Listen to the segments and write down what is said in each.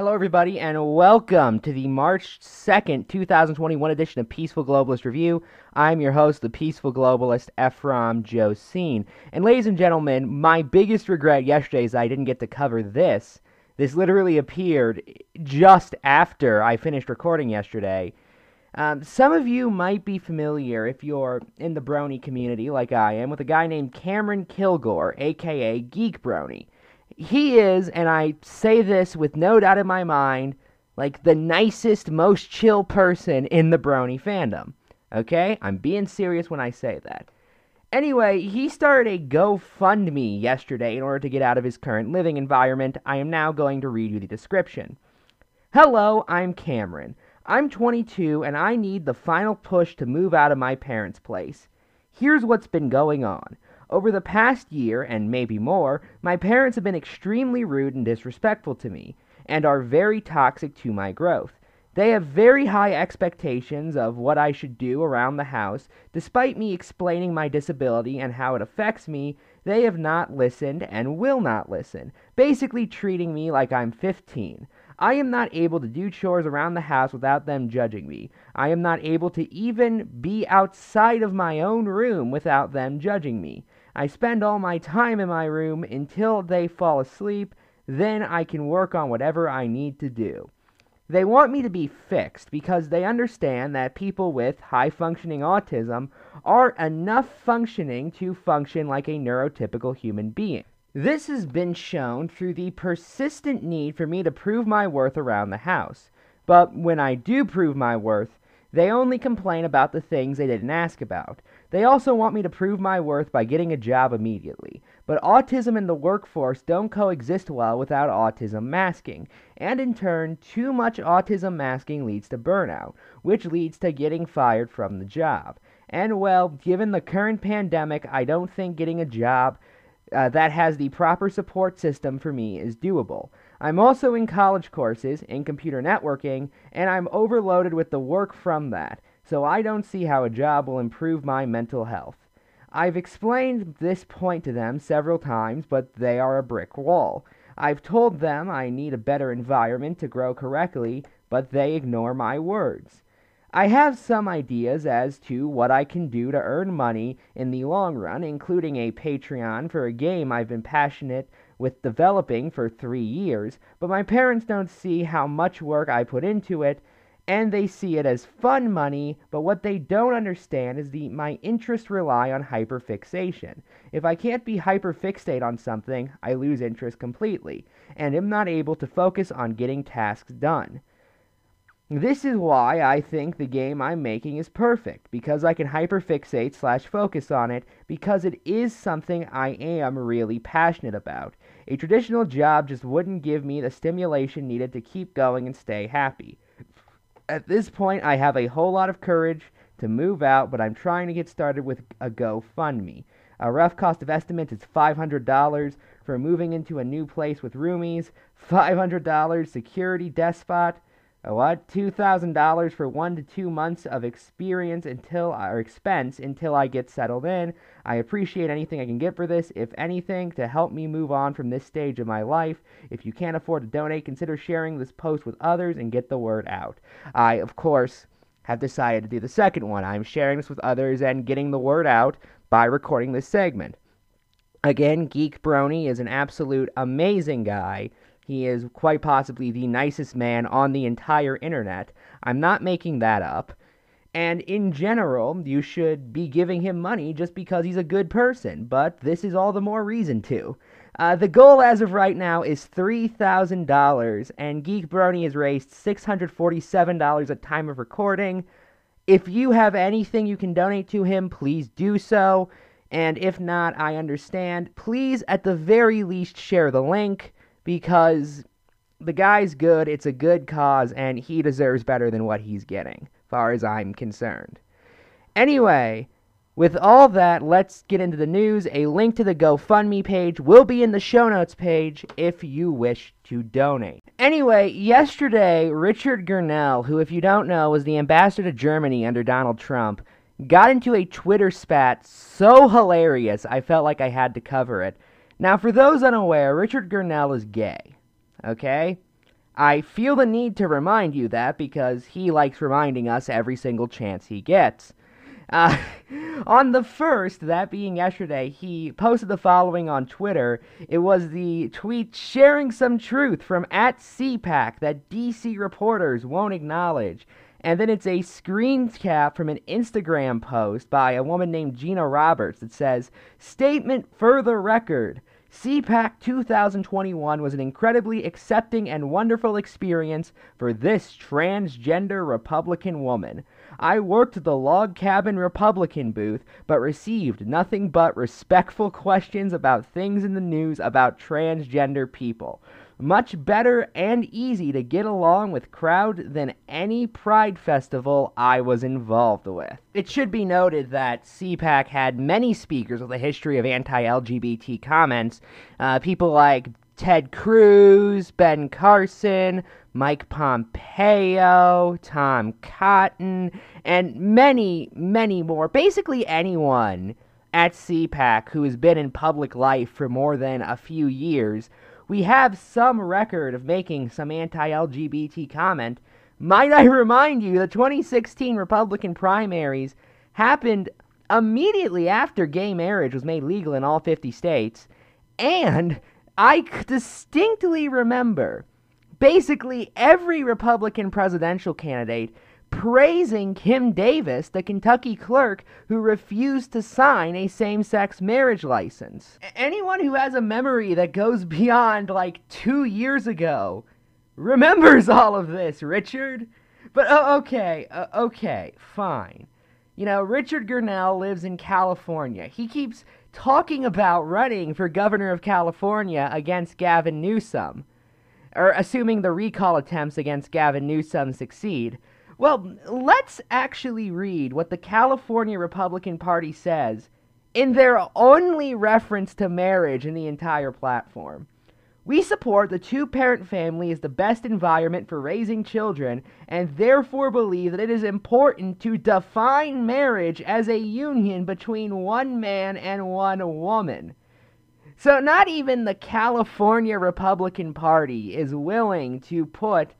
Hello, everybody, and welcome to the March 2nd, 2021 edition of Peaceful Globalist Review. I'm your host, the Peaceful Globalist, Ephraim Josine. And, ladies and gentlemen, my biggest regret yesterday is I didn't get to cover this. This literally appeared just after I finished recording yesterday. Um, some of you might be familiar, if you're in the Brony community like I am, with a guy named Cameron Kilgore, aka Geek Brony he is, and I say this with no doubt in my mind, like the nicest, most chill person in the Brony fandom. Okay? I'm being serious when I say that. Anyway, he started a GoFundMe yesterday in order to get out of his current living environment. I am now going to read you the description. Hello, I'm Cameron. I'm 22 and I need the final push to move out of my parents' place. Here's what's been going on. Over the past year, and maybe more, my parents have been extremely rude and disrespectful to me, and are very toxic to my growth. They have very high expectations of what I should do around the house. Despite me explaining my disability and how it affects me, they have not listened and will not listen, basically treating me like I'm 15. I am not able to do chores around the house without them judging me. I am not able to even be outside of my own room without them judging me. I spend all my time in my room until they fall asleep, then I can work on whatever I need to do. They want me to be fixed because they understand that people with high functioning autism are enough functioning to function like a neurotypical human being. This has been shown through the persistent need for me to prove my worth around the house. But when I do prove my worth, they only complain about the things they didn't ask about. They also want me to prove my worth by getting a job immediately. But autism and the workforce don't coexist well without autism masking. And in turn, too much autism masking leads to burnout, which leads to getting fired from the job. And well, given the current pandemic, I don't think getting a job uh, that has the proper support system for me is doable. I'm also in college courses in computer networking, and I'm overloaded with the work from that, so I don't see how a job will improve my mental health. I've explained this point to them several times, but they are a brick wall. I've told them I need a better environment to grow correctly, but they ignore my words. I have some ideas as to what I can do to earn money in the long run, including a Patreon for a game I've been passionate with developing for three years, but my parents don't see how much work I put into it, and they see it as fun money, but what they don't understand is the my interests rely on hyperfixation. If I can't be hyperfixate on something, I lose interest completely, and am not able to focus on getting tasks done. This is why I think the game I'm making is perfect, because I can hyperfixate slash focus on it, because it is something I am really passionate about. A traditional job just wouldn't give me the stimulation needed to keep going and stay happy. At this point, I have a whole lot of courage to move out, but I'm trying to get started with a GoFundMe. A rough cost of estimate is $500 for moving into a new place with roomies, $500 security despot, what two thousand dollars for one to two months of experience until or expense until I get settled in. I appreciate anything I can get for this, if anything, to help me move on from this stage of my life. If you can't afford to donate, consider sharing this post with others and get the word out. I, of course, have decided to do the second one. I'm sharing this with others and getting the word out by recording this segment. Again, Geek Brony is an absolute amazing guy he is quite possibly the nicest man on the entire internet. I'm not making that up. And in general, you should be giving him money just because he's a good person, but this is all the more reason to. Uh, the goal as of right now is $3,000, and Geek Brony has raised $647 at time of recording. If you have anything you can donate to him, please do so. And if not, I understand. Please, at the very least, share the link because the guy's good, it's a good cause, and he deserves better than what he's getting, far as I'm concerned. Anyway, with all that, let's get into the news. A link to the GoFundMe page will be in the show notes page if you wish to donate. Anyway, yesterday, Richard Grenell, who, if you don't know, was the ambassador to Germany under Donald Trump, got into a Twitter spat so hilarious I felt like I had to cover it. Now, for those unaware, Richard Grenell is gay. Okay? I feel the need to remind you that because he likes reminding us every single chance he gets. Uh, on the first, that being yesterday, he posted the following on Twitter. It was the tweet sharing some truth from at CPAC that DC reporters won't acknowledge. And then it's a screen cap from an Instagram post by a woman named Gina Roberts that says, Statement further record. CPAC 2021 was an incredibly accepting and wonderful experience for this transgender Republican woman. I worked the log cabin Republican booth, but received nothing but respectful questions about things in the news about transgender people. Much better and easy to get along with crowd than any pride festival I was involved with. It should be noted that CPAC had many speakers with a history of anti LGBT comments, uh, people like Ted Cruz, Ben Carson, Mike Pompeo, Tom Cotton, and many, many more. Basically, anyone at CPAC who has been in public life for more than a few years. We have some record of making some anti LGBT comment. Might I remind you, the 2016 Republican primaries happened immediately after gay marriage was made legal in all 50 states, and I distinctly remember basically every Republican presidential candidate praising Kim Davis, the Kentucky clerk who refused to sign a same sex marriage license. Anyone who has a memory that goes beyond like two years ago remembers all of this, Richard. But uh, okay, uh, okay, fine. You know, Richard Grenell lives in California. He keeps talking about running for governor of California against Gavin Newsom, or assuming the recall attempts against Gavin Newsom succeed. Well, let's actually read what the California Republican Party says in their only reference to marriage in the entire platform. We support the two parent family as the best environment for raising children and therefore believe that it is important to define marriage as a union between one man and one woman. So, not even the California Republican Party is willing to put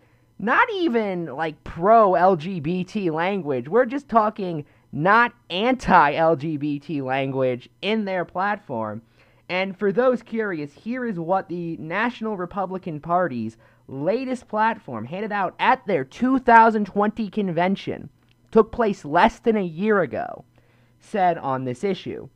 not even like pro LGBT language, we're just talking not anti LGBT language in their platform. And for those curious, here is what the National Republican Party's latest platform, handed out at their 2020 convention, took place less than a year ago, said on this issue.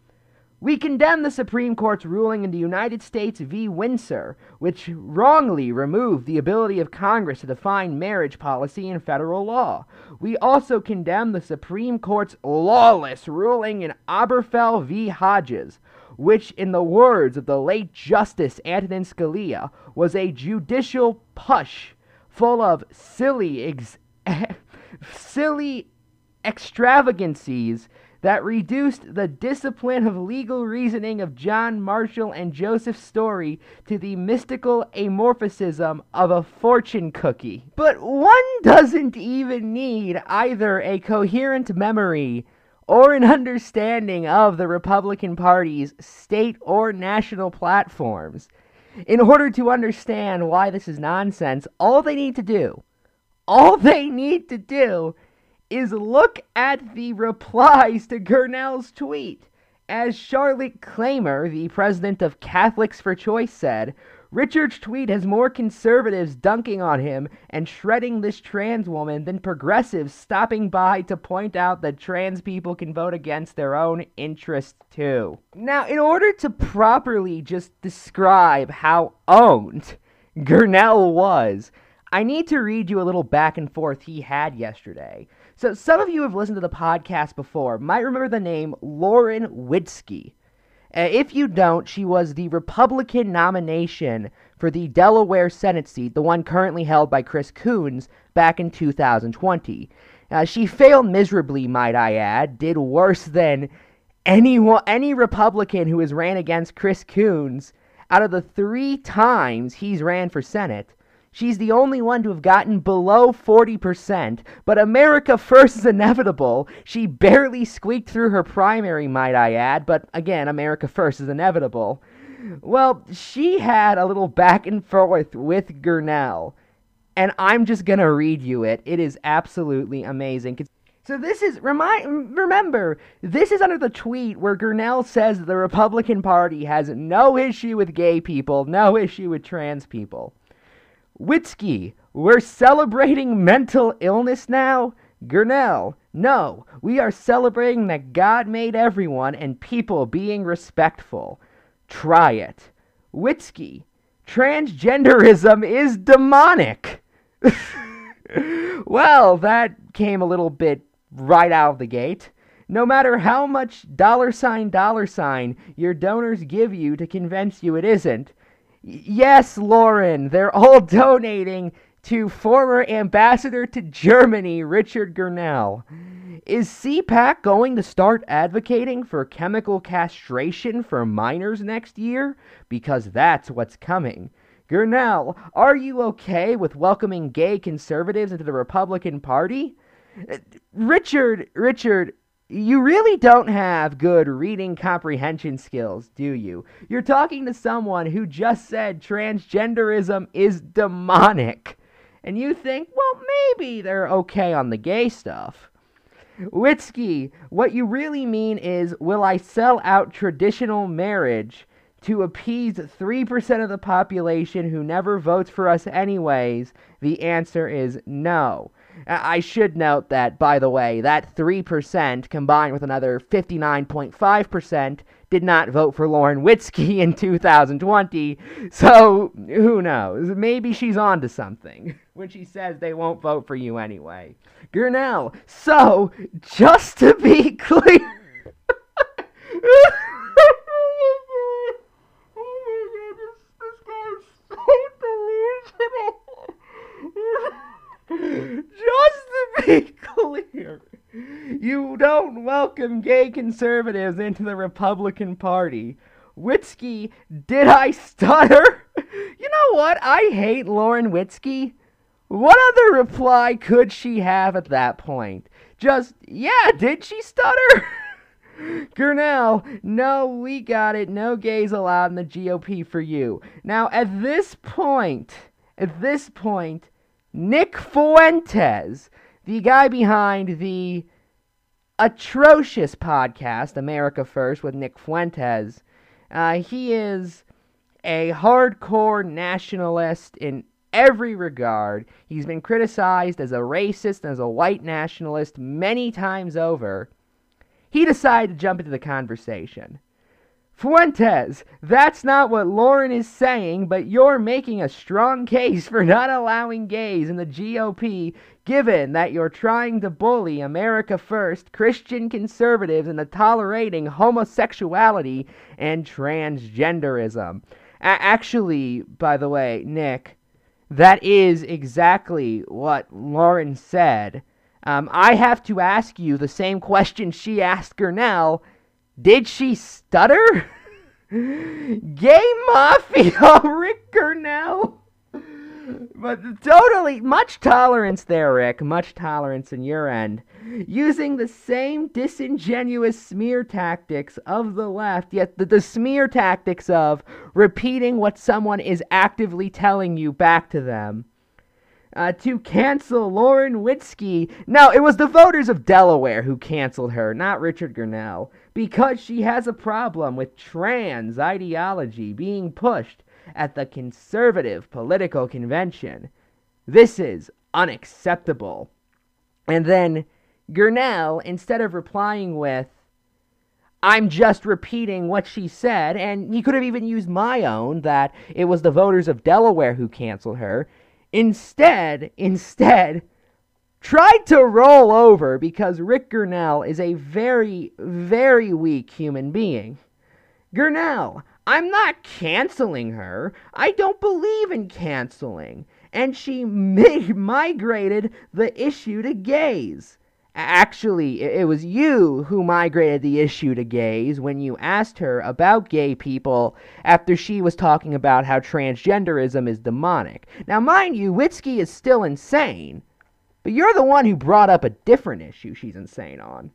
We condemn the Supreme Court's ruling in the United States v. Windsor, which wrongly removed the ability of Congress to define marriage policy in federal law. We also condemn the Supreme Court's lawless ruling in Obergefell v. Hodges, which, in the words of the late Justice Antonin Scalia, was a judicial push full of silly, ex- silly extravagancies that reduced the discipline of legal reasoning of John Marshall and Joseph Story to the mystical amorphism of a fortune cookie. But one doesn't even need either a coherent memory or an understanding of the Republican Party's state or national platforms in order to understand why this is nonsense. All they need to do, all they need to do is look at the replies to Grenell's tweet. As Charlotte Clymer, the president of Catholics for Choice, said, Richard's tweet has more conservatives dunking on him and shredding this trans woman than progressives stopping by to point out that trans people can vote against their own interests too. Now, in order to properly just describe how owned Grenell was, I need to read you a little back and forth he had yesterday. So, some of you have listened to the podcast before might remember the name Lauren Witzke. Uh, if you don't, she was the Republican nomination for the Delaware Senate seat, the one currently held by Chris Coons, back in 2020. Uh, she failed miserably, might I add, did worse than anyone, any Republican who has ran against Chris Coons out of the three times he's ran for Senate. She's the only one to have gotten below 40%, but America First is inevitable. She barely squeaked through her primary, might I add, but again, America First is inevitable. Well, she had a little back and forth with Grenell. and I'm just gonna read you it. It is absolutely amazing. So this is remind remember this is under the tweet where Grenell says the Republican Party has no issue with gay people, no issue with trans people. Witzke, we're celebrating mental illness now. Grenell, no, we are celebrating that God made everyone and people being respectful. Try it. Witzke, transgenderism is demonic. well, that came a little bit right out of the gate. No matter how much dollar sign dollar sign your donors give you to convince you it isn't. Yes, Lauren, they're all donating to former ambassador to Germany, Richard Grenell. Is CPAC going to start advocating for chemical castration for minors next year? Because that's what's coming. Grenell, are you okay with welcoming gay conservatives into the Republican Party? Uh, Richard, Richard, you really don't have good reading comprehension skills, do you? You're talking to someone who just said transgenderism is demonic. And you think, well, maybe they're okay on the gay stuff. Witzke, what you really mean is, will I sell out traditional marriage to appease 3% of the population who never votes for us anyways? The answer is no. Uh, I should note that, by the way, that 3% combined with another 59.5% did not vote for Lauren Witzke in 2020. So, who knows? Maybe she's on to something when she says they won't vote for you anyway. Grenell, so, just to be clear. Just to be clear, you don't welcome gay conservatives into the Republican Party. Witzke, did I stutter? You know what? I hate Lauren Witzke. What other reply could she have at that point? Just, yeah, did she stutter? Grenell, no, we got it. No gays allowed in the GOP for you. Now, at this point, at this point, Nick Fuentes, the guy behind the atrocious podcast America First with Nick Fuentes. Uh, he is a hardcore nationalist in every regard. He's been criticized as a racist and as a white nationalist many times over. He decided to jump into the conversation. Fuentes, that's not what Lauren is saying, but you're making a strong case for not allowing gays in the GOP, given that you're trying to bully America First, Christian conservatives, into tolerating homosexuality and transgenderism. A- actually, by the way, Nick, that is exactly what Lauren said. Um, I have to ask you the same question she asked Grenell did she stutter? Gay Mafia, Rick Grenell. But totally, much tolerance there, Rick. Much tolerance in your end. Using the same disingenuous smear tactics of the left, yet the, the smear tactics of repeating what someone is actively telling you back to them uh, to cancel Lauren Witzke. No, it was the voters of Delaware who canceled her, not Richard Grenell, because she has a problem with trans ideology being pushed at the conservative political convention. This is unacceptable. And then Grenell, instead of replying with, I'm just repeating what she said, and he could have even used my own that it was the voters of Delaware who canceled her. Instead, instead, tried to roll over because Rick Grenell is a very, very weak human being. Grenell, I'm not canceling her. I don't believe in canceling. And she migrated the issue to gays. Actually, it was you who migrated the issue to gays when you asked her about gay people after she was talking about how transgenderism is demonic. Now, mind you, Witzke is still insane, but you're the one who brought up a different issue she's insane on.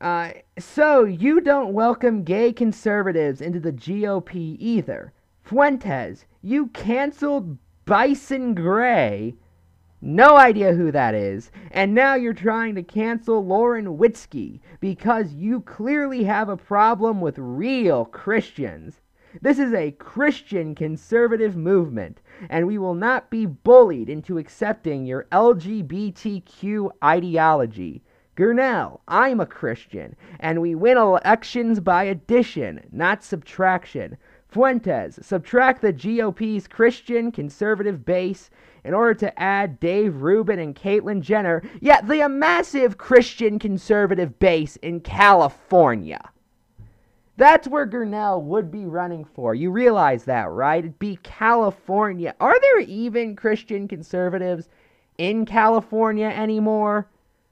Uh, so, you don't welcome gay conservatives into the GOP either. Fuentes, you canceled Bison Gray. No idea who that is. And now you're trying to cancel Lauren Witzke because you clearly have a problem with real Christians. This is a Christian conservative movement, and we will not be bullied into accepting your LGBTQ ideology. Grenell, I'm a Christian, and we win elections by addition, not subtraction. Fuentes, subtract the GOP's Christian conservative base in order to add Dave Rubin and Caitlyn Jenner, yet the massive Christian conservative base in California. That's where Grenell would be running for. You realize that, right? It'd be California. Are there even Christian conservatives in California anymore?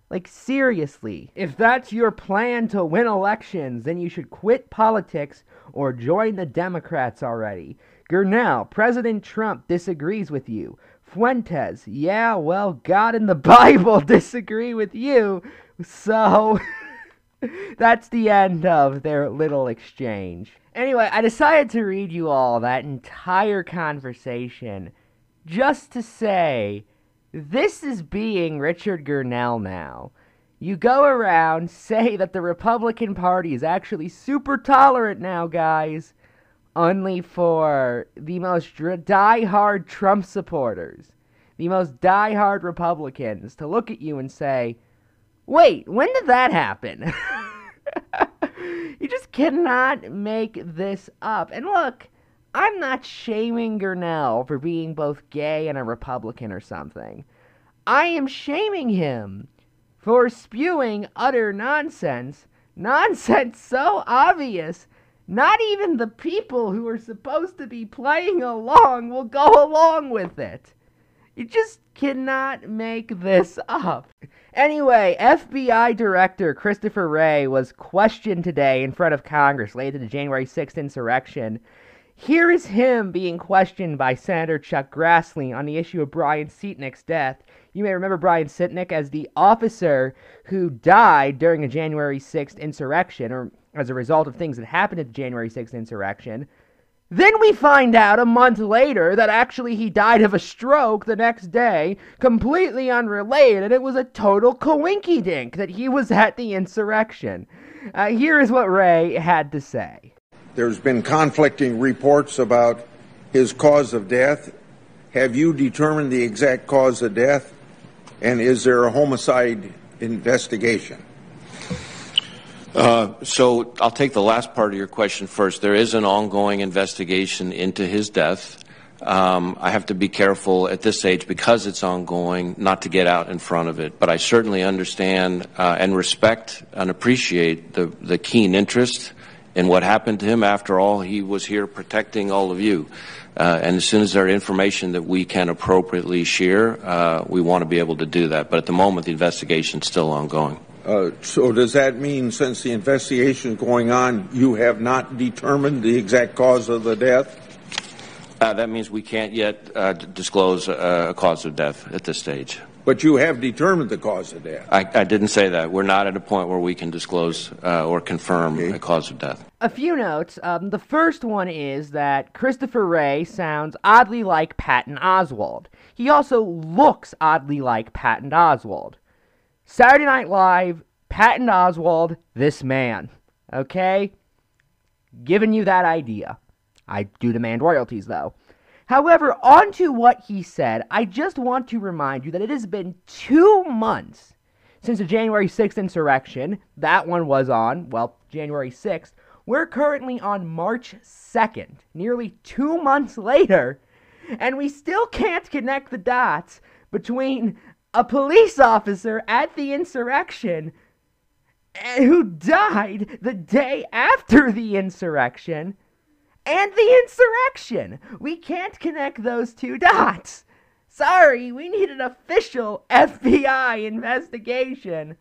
Like, seriously, if that's your plan to win elections, then you should quit politics or join the Democrats already. Grenell, President Trump disagrees with you. Fuentes, yeah, well, God and the Bible disagree with you. So. That's the end of their little exchange. Anyway, I decided to read you all that entire conversation just to say this is being Richard Grenell now. You go around, say that the Republican Party is actually super tolerant now, guys, only for the most die-hard Trump supporters, the most die-hard Republicans to look at you and say, Wait, when did that happen? you just cannot make this up. And look, I'm not shaming Grenell for being both gay and a Republican or something. I am shaming him for spewing utter nonsense. Nonsense so obvious, not even the people who are supposed to be playing along will go along with it. You just cannot make this up. Anyway, FBI Director Christopher Wray was questioned today in front of Congress related to the January 6th insurrection. Here is him being questioned by Senator Chuck Grassley on the issue of Brian Sicknick's death. You may remember Brian Sicknick as the officer who died during a January 6th insurrection, or as a result of things that happened at the January 6th insurrection. Then we find out a month later that actually he died of a stroke the next day, completely unrelated. And it was a total coinky dink that he was at the insurrection. Uh, here is what Wray had to say. There's been conflicting reports about his cause of death. Have you determined the exact cause of death? And is there a homicide investigation? Uh, so I'll take the last part of your question first. There is an ongoing investigation into his death. Um, I have to be careful at this age because it's ongoing not to get out in front of it. But I certainly understand uh, and respect and appreciate the, the keen interest in what happened to him. After all, he was here protecting all of you. Uh, and as soon as there's information that we can appropriately share, uh, we want to be able to do that. But at the moment, the investigation is still ongoing. Uh, so does that mean, since the investigation is going on, you have not determined the exact cause of the death? Uh, that means we can't yet uh, disclose a cause of death at this stage. But you have determined the cause of death. I, I didn't say that. We're not at a point where we can disclose uh, or confirm okay. a cause of death. A few notes. Um, the first one is that Christopher Wray sounds oddly like Patton Oswalt. He also looks oddly like Patton Oswalt. Saturday Night Live, Patton Oswalt, this man. Okay? Giving you that idea. I do demand royalties, though. However, on to what he said, I just want to remind you that it has been two months since the January 6th insurrection. That one was on, well, January 6th. We're currently on March 2nd, nearly two months later, and we still can't connect the dots between a police officer at the insurrection eh, who died the day after the insurrection and the insurrection. We can't connect those two dots. Sorry, we need an official FBI investigation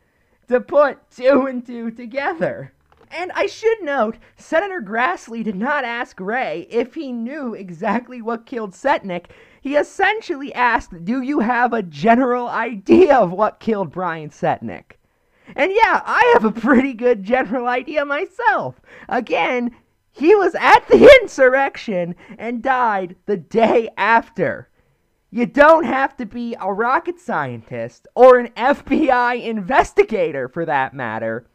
to put two and two together. And I should note, Senator Grassley did not ask Wray if he knew exactly what killed Sicknick. He essentially asked, Do you have a general idea of what killed Brian Sicknick? And yeah, I have a pretty good general idea myself. Again, he was at the insurrection and died the day after. You don't have to be a rocket scientist or an FBI investigator, for that matter,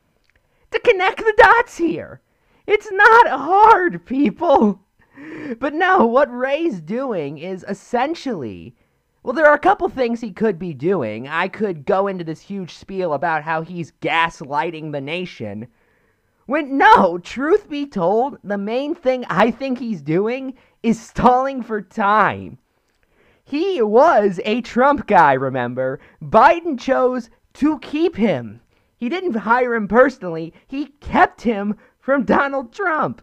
to connect the dots here. It's not hard, people. But no, what Wray's doing is essentially. Well, there are a couple things he could be doing. I could go into this huge spiel about how he's gaslighting the nation. When no, truth be told, the main thing I think he's doing is stalling for time. He was a Trump guy, remember? Biden chose to keep him. He didn't hire him personally, he kept him from Donald Trump.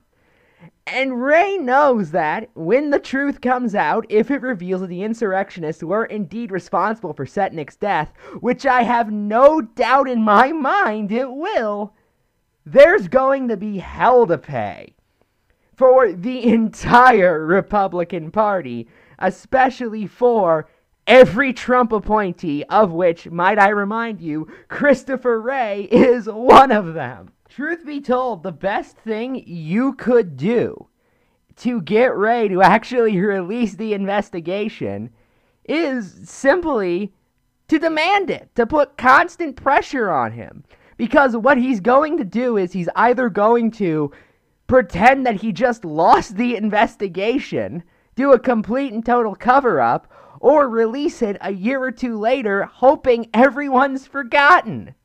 And Wray knows that when the truth comes out, if it reveals that the insurrectionists were indeed responsible for Sicknick's death, which I have no doubt in my mind it will, there's going to be hell to pay for the entire Republican Party, especially for every Trump appointee, of which, might I remind you, Christopher Wray is one of them. Truth be told, the best thing you could do to get Wray to actually release the investigation is simply to demand it, to put constant pressure on him. Because what he's going to do is he's either going to pretend that he just lost the investigation, do a complete and total cover up, or release it a year or two later, hoping everyone's forgotten.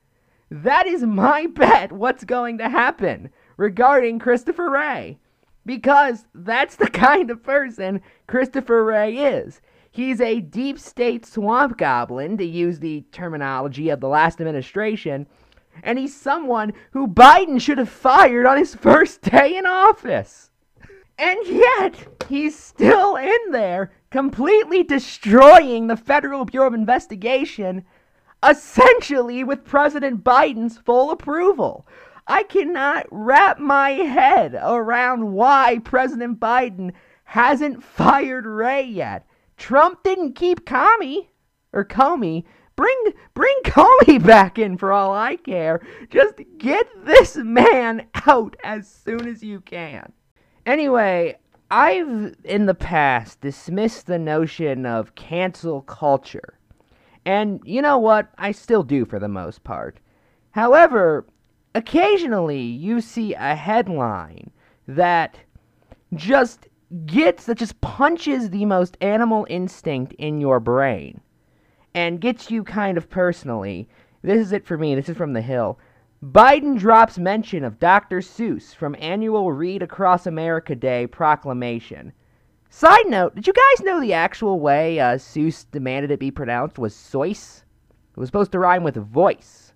That is my bet what's going to happen regarding Christopher Wray. Because that's the kind of person Christopher Wray is. He's a deep state swamp goblin, to use the terminology of the last administration, and he's someone who Biden should have fired on his first day in office. And yet, he's still in there, completely destroying the Federal Bureau of Investigation, essentially with President Biden's full approval. I cannot wrap my head around why President Biden hasn't fired Wray yet. Trump didn't keep Comey, or Comey, Bring bring Comey back in for all I care. Just get this man out as soon as you can. Anyway, I've in the past dismissed the notion of cancel culture. And you know what? I still do for the most part. However, occasionally you see a headline that just gets that just punches the most animal instinct in your brain and gets you kind of personally. This is it for me. This is from The Hill. Biden drops mention of Dr. Seuss from annual Read Across America Day proclamation. Side note, did you guys know the actual way uh, Seuss demanded it be pronounced was Soyce? It was supposed to rhyme with voice.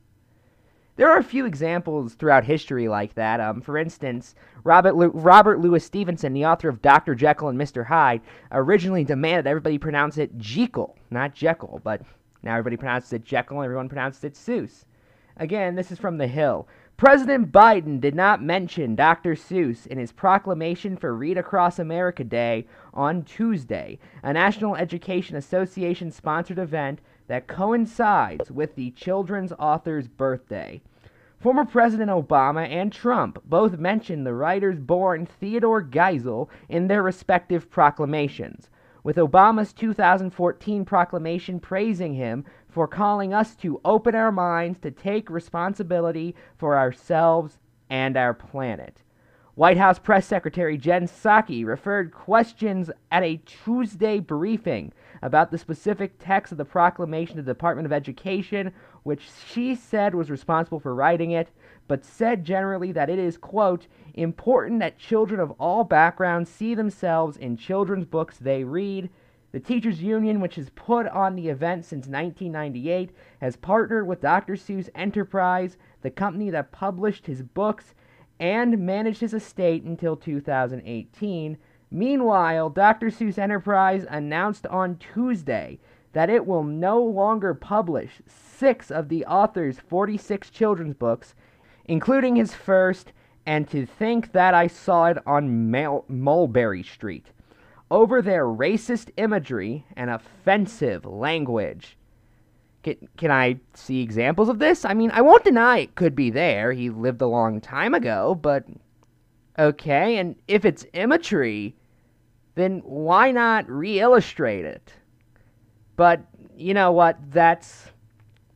There are a few examples throughout history like that. Um, for instance, Robert, Lu- Robert Louis Stevenson, the author of Dr. Jekyll and Mr. Hyde, originally demanded everybody pronounce it Jekyll, not Jekyll, but now everybody pronounces it Jekyll and everyone pronounces it Seuss. Again, this is from The Hill. President Biden did not mention Dr. Seuss in his proclamation for Read Across America Day on Tuesday, a National Education Association sponsored event that coincides with the children's author's birthday. Former President Obama and Trump both mentioned the writers born Theodore Geisel in their respective proclamations, with Obama's 2014 proclamation praising him for calling us to open our minds to take responsibility for ourselves and our planet. White House Press Secretary Jen Psaki referred questions at a Tuesday briefing about the specific text of the proclamation to the Department of Education, which she said was responsible for writing it, but said generally that it is, quote, important that children of all backgrounds see themselves in children's books they read. The Teachers Union, which has put on the event since 1998, has partnered with Dr. Seuss Enterprise, the company that published his books and managed his estate until 2018 Meanwhile, Dr. Seuss Enterprise announced on Tuesday that it will no longer publish six of the author's 46 children's books, including his first, and to think that I saw it on Mal- Mulberry Street, over their racist imagery and offensive language. Can, can I see examples of this? I mean, I won't deny it could be there. He lived a long time ago, but okay. And if it's imagery, then why not re illustrate it? But you know what? That's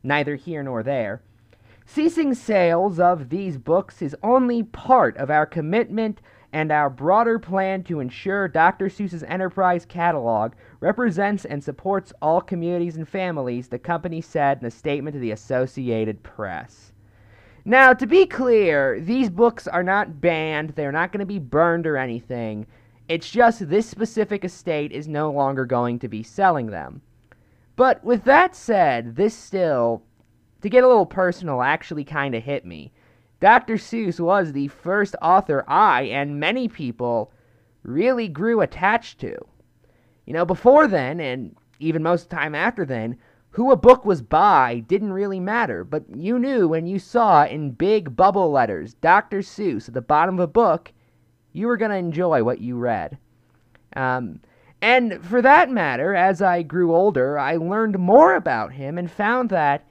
neither here nor there. Ceasing sales of these books is only part of our commitment and our broader plan to ensure Dr. Seuss's enterprise catalog represents and supports all communities and families, the company said in a statement to the Associated Press. Now, to be clear, these books are not banned, they're not going to be burned or anything. It's just this specific estate is no longer going to be selling them. But with that said, this still, to get a little personal, actually kind of hit me. Dr. Seuss was the first author I and many people really grew attached to. You know, before then, and even most of the time after then, who a book was by didn't really matter, but you knew when you saw in big bubble letters Dr. Seuss at the bottom of a book, you were going to enjoy what you read. Um, and for that matter, as I grew older, I learned more about him and found that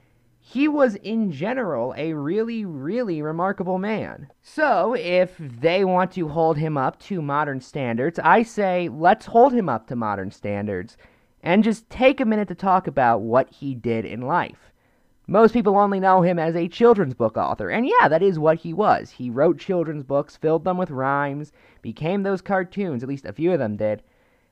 he was in general a really, really remarkable man. So, if they want to hold him up to modern standards, I say let's hold him up to modern standards and just take a minute to talk about what he did in life. Most people only know him as a children's book author, and yeah, that is what he was. He wrote children's books, filled them with rhymes, became those cartoons, at least a few of them did.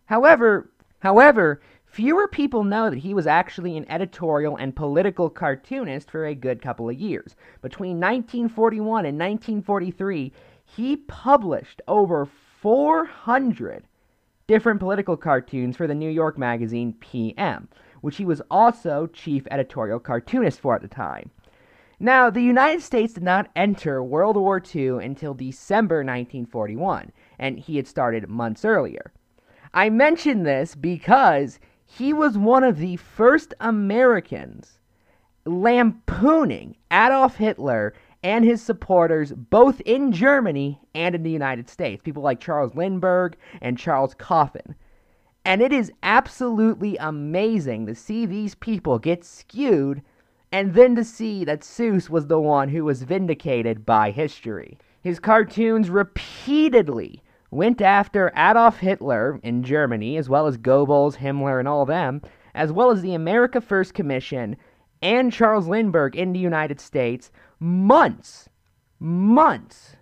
However, however, Fewer people know that he was actually an editorial and political cartoonist for a good couple of years. Between 1941 and 1943, he published over 400 different political cartoons for the New York magazine PM, which he was also chief editorial cartoonist for at the time. Now, the United States did not enter World War II until December 1941, and he had started months earlier. I mention this because he was one of the first Americans lampooning Adolf Hitler and his supporters both in Germany and in the United States. People like Charles Lindbergh and Charles Coughlin. And it is absolutely amazing to see these people get skewed and then to see that Seuss was the one who was vindicated by history. His cartoons repeatedly went after Adolf Hitler in Germany, as well as Goebbels, Himmler, and all them, as well as the America First Commission and Charles Lindbergh in the United States months, months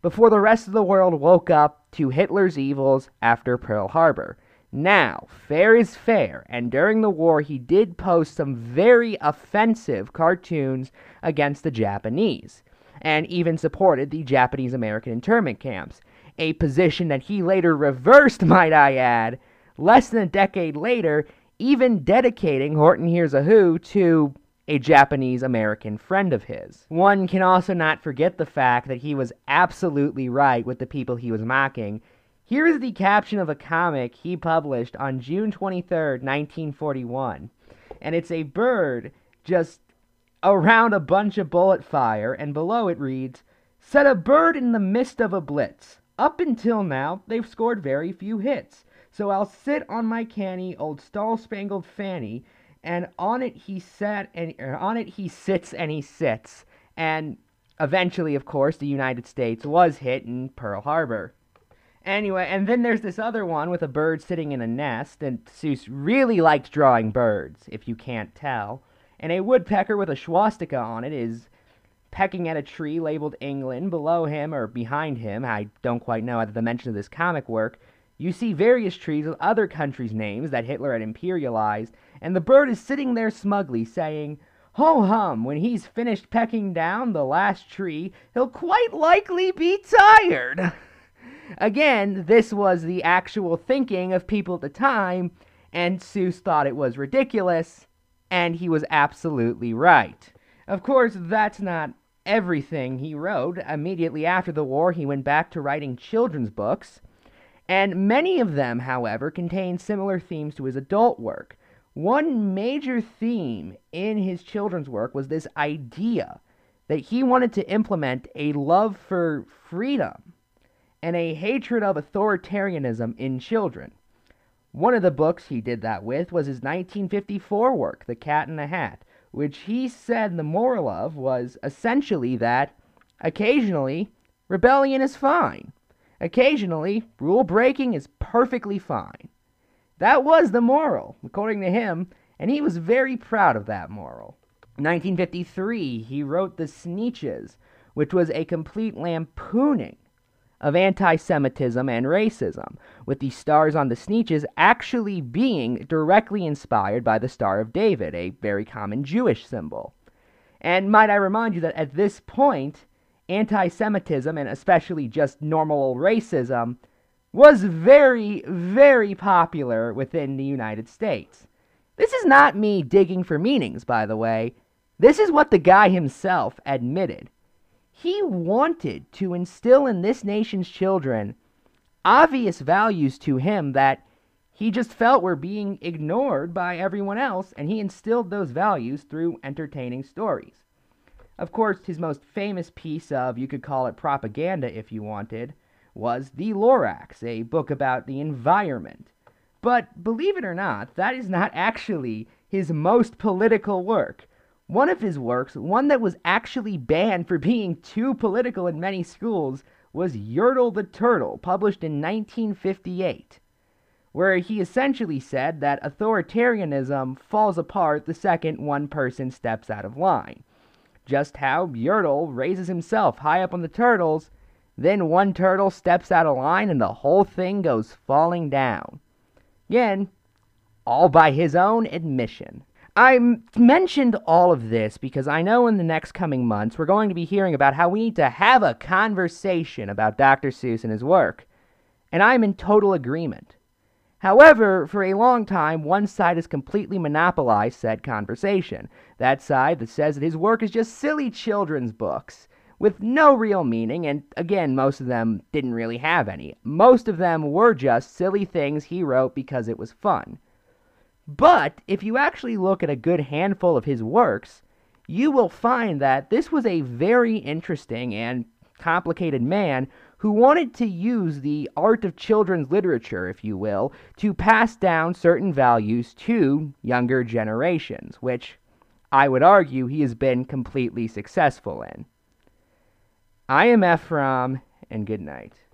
before the rest of the world woke up to Hitler's evils after Pearl Harbor. Now, fair is fair, and during the war he did post some very offensive cartoons against the Japanese, and even supported the Japanese American internment camps a position that he later reversed, might I add, less than a decade later, even dedicating Horton Hears a Who to a Japanese American friend of his. One can also not forget the fact that he was absolutely right with the people he was mocking. Here is the caption of a comic he published on June 23, 1941. And it's a bird just around a bunch of bullet fire, and below it reads, Set a bird in the midst of a blitz. Up until now, they've scored very few hits. So I'll sit on my canny old stall spangled fanny, and on it he sat and er, on it he sits and he sits. And eventually, of course, the United States was hit in Pearl Harbor. Anyway, and then there's this other one with a bird sitting in a nest, and Seuss really liked drawing birds, if you can't tell. And a woodpecker with a swastika on it is pecking at a tree labeled England. Below him, or behind him, I don't quite know at the mention of this comic work, you see various trees with other countries' names that Hitler had imperialized, and the bird is sitting there smugly saying, Ho hum, when he's finished pecking down the last tree, he'll quite likely be tired. Again, this was the actual thinking of people at the time, and Seuss thought it was ridiculous, and he was absolutely right. Of course, that's not everything he wrote. Immediately after the war, he went back to writing children's books, and many of them, however, contain similar themes to his adult work. One major theme in his children's work was this idea that he wanted to implement a love for freedom and a hatred of authoritarianism in children. One of the books he did that with was his 1954 work, The Cat in the Hat, which he said the moral of was essentially that occasionally rebellion is fine. Occasionally, rule breaking is perfectly fine. That was the moral, according to him, and he was very proud of that moral. In 1953, he wrote The Sneetches, which was a complete lampooning of anti Semitism and racism, with the stars on the Sneetches actually being directly inspired by the Star of David, a very common Jewish symbol. And might I remind you that at this point, anti Semitism, and especially just normal racism, was very, very popular within the United States. This is not me digging for meanings, by the way. This is what the guy himself admitted. He wanted to instill in this nation's children obvious values to him that he just felt were being ignored by everyone else, and he instilled those values through entertaining stories. Of course, his most famous piece of, you could call it propaganda if you wanted, was The Lorax, a book about the environment. But believe it or not, that is not actually his most political work. One of his works, one that was actually banned for being too political in many schools, was Yertle the Turtle, published in 1958, where he essentially said that authoritarianism falls apart the second one person steps out of line. Just how Yertle raises himself high up on the turtles then one turtle steps out of line and the whole thing goes falling down. Again, all by his own admission. I mentioned all of this because I know in the next coming months we're going to be hearing about how we need to have a conversation about Dr. Seuss and his work. And I'm in total agreement. However, for a long time, one side has completely monopolized said conversation. That side that says that his work is just silly children's books with no real meaning, and again, most of them didn't really have any. Most of them were just silly things he wrote because it was fun. But if you actually look at a good handful of his works, you will find that this was a very interesting and complicated man who wanted to use the art of children's literature, if you will, to pass down certain values to younger generations, which I would argue he has been completely successful in. I am Ephraim, and good night.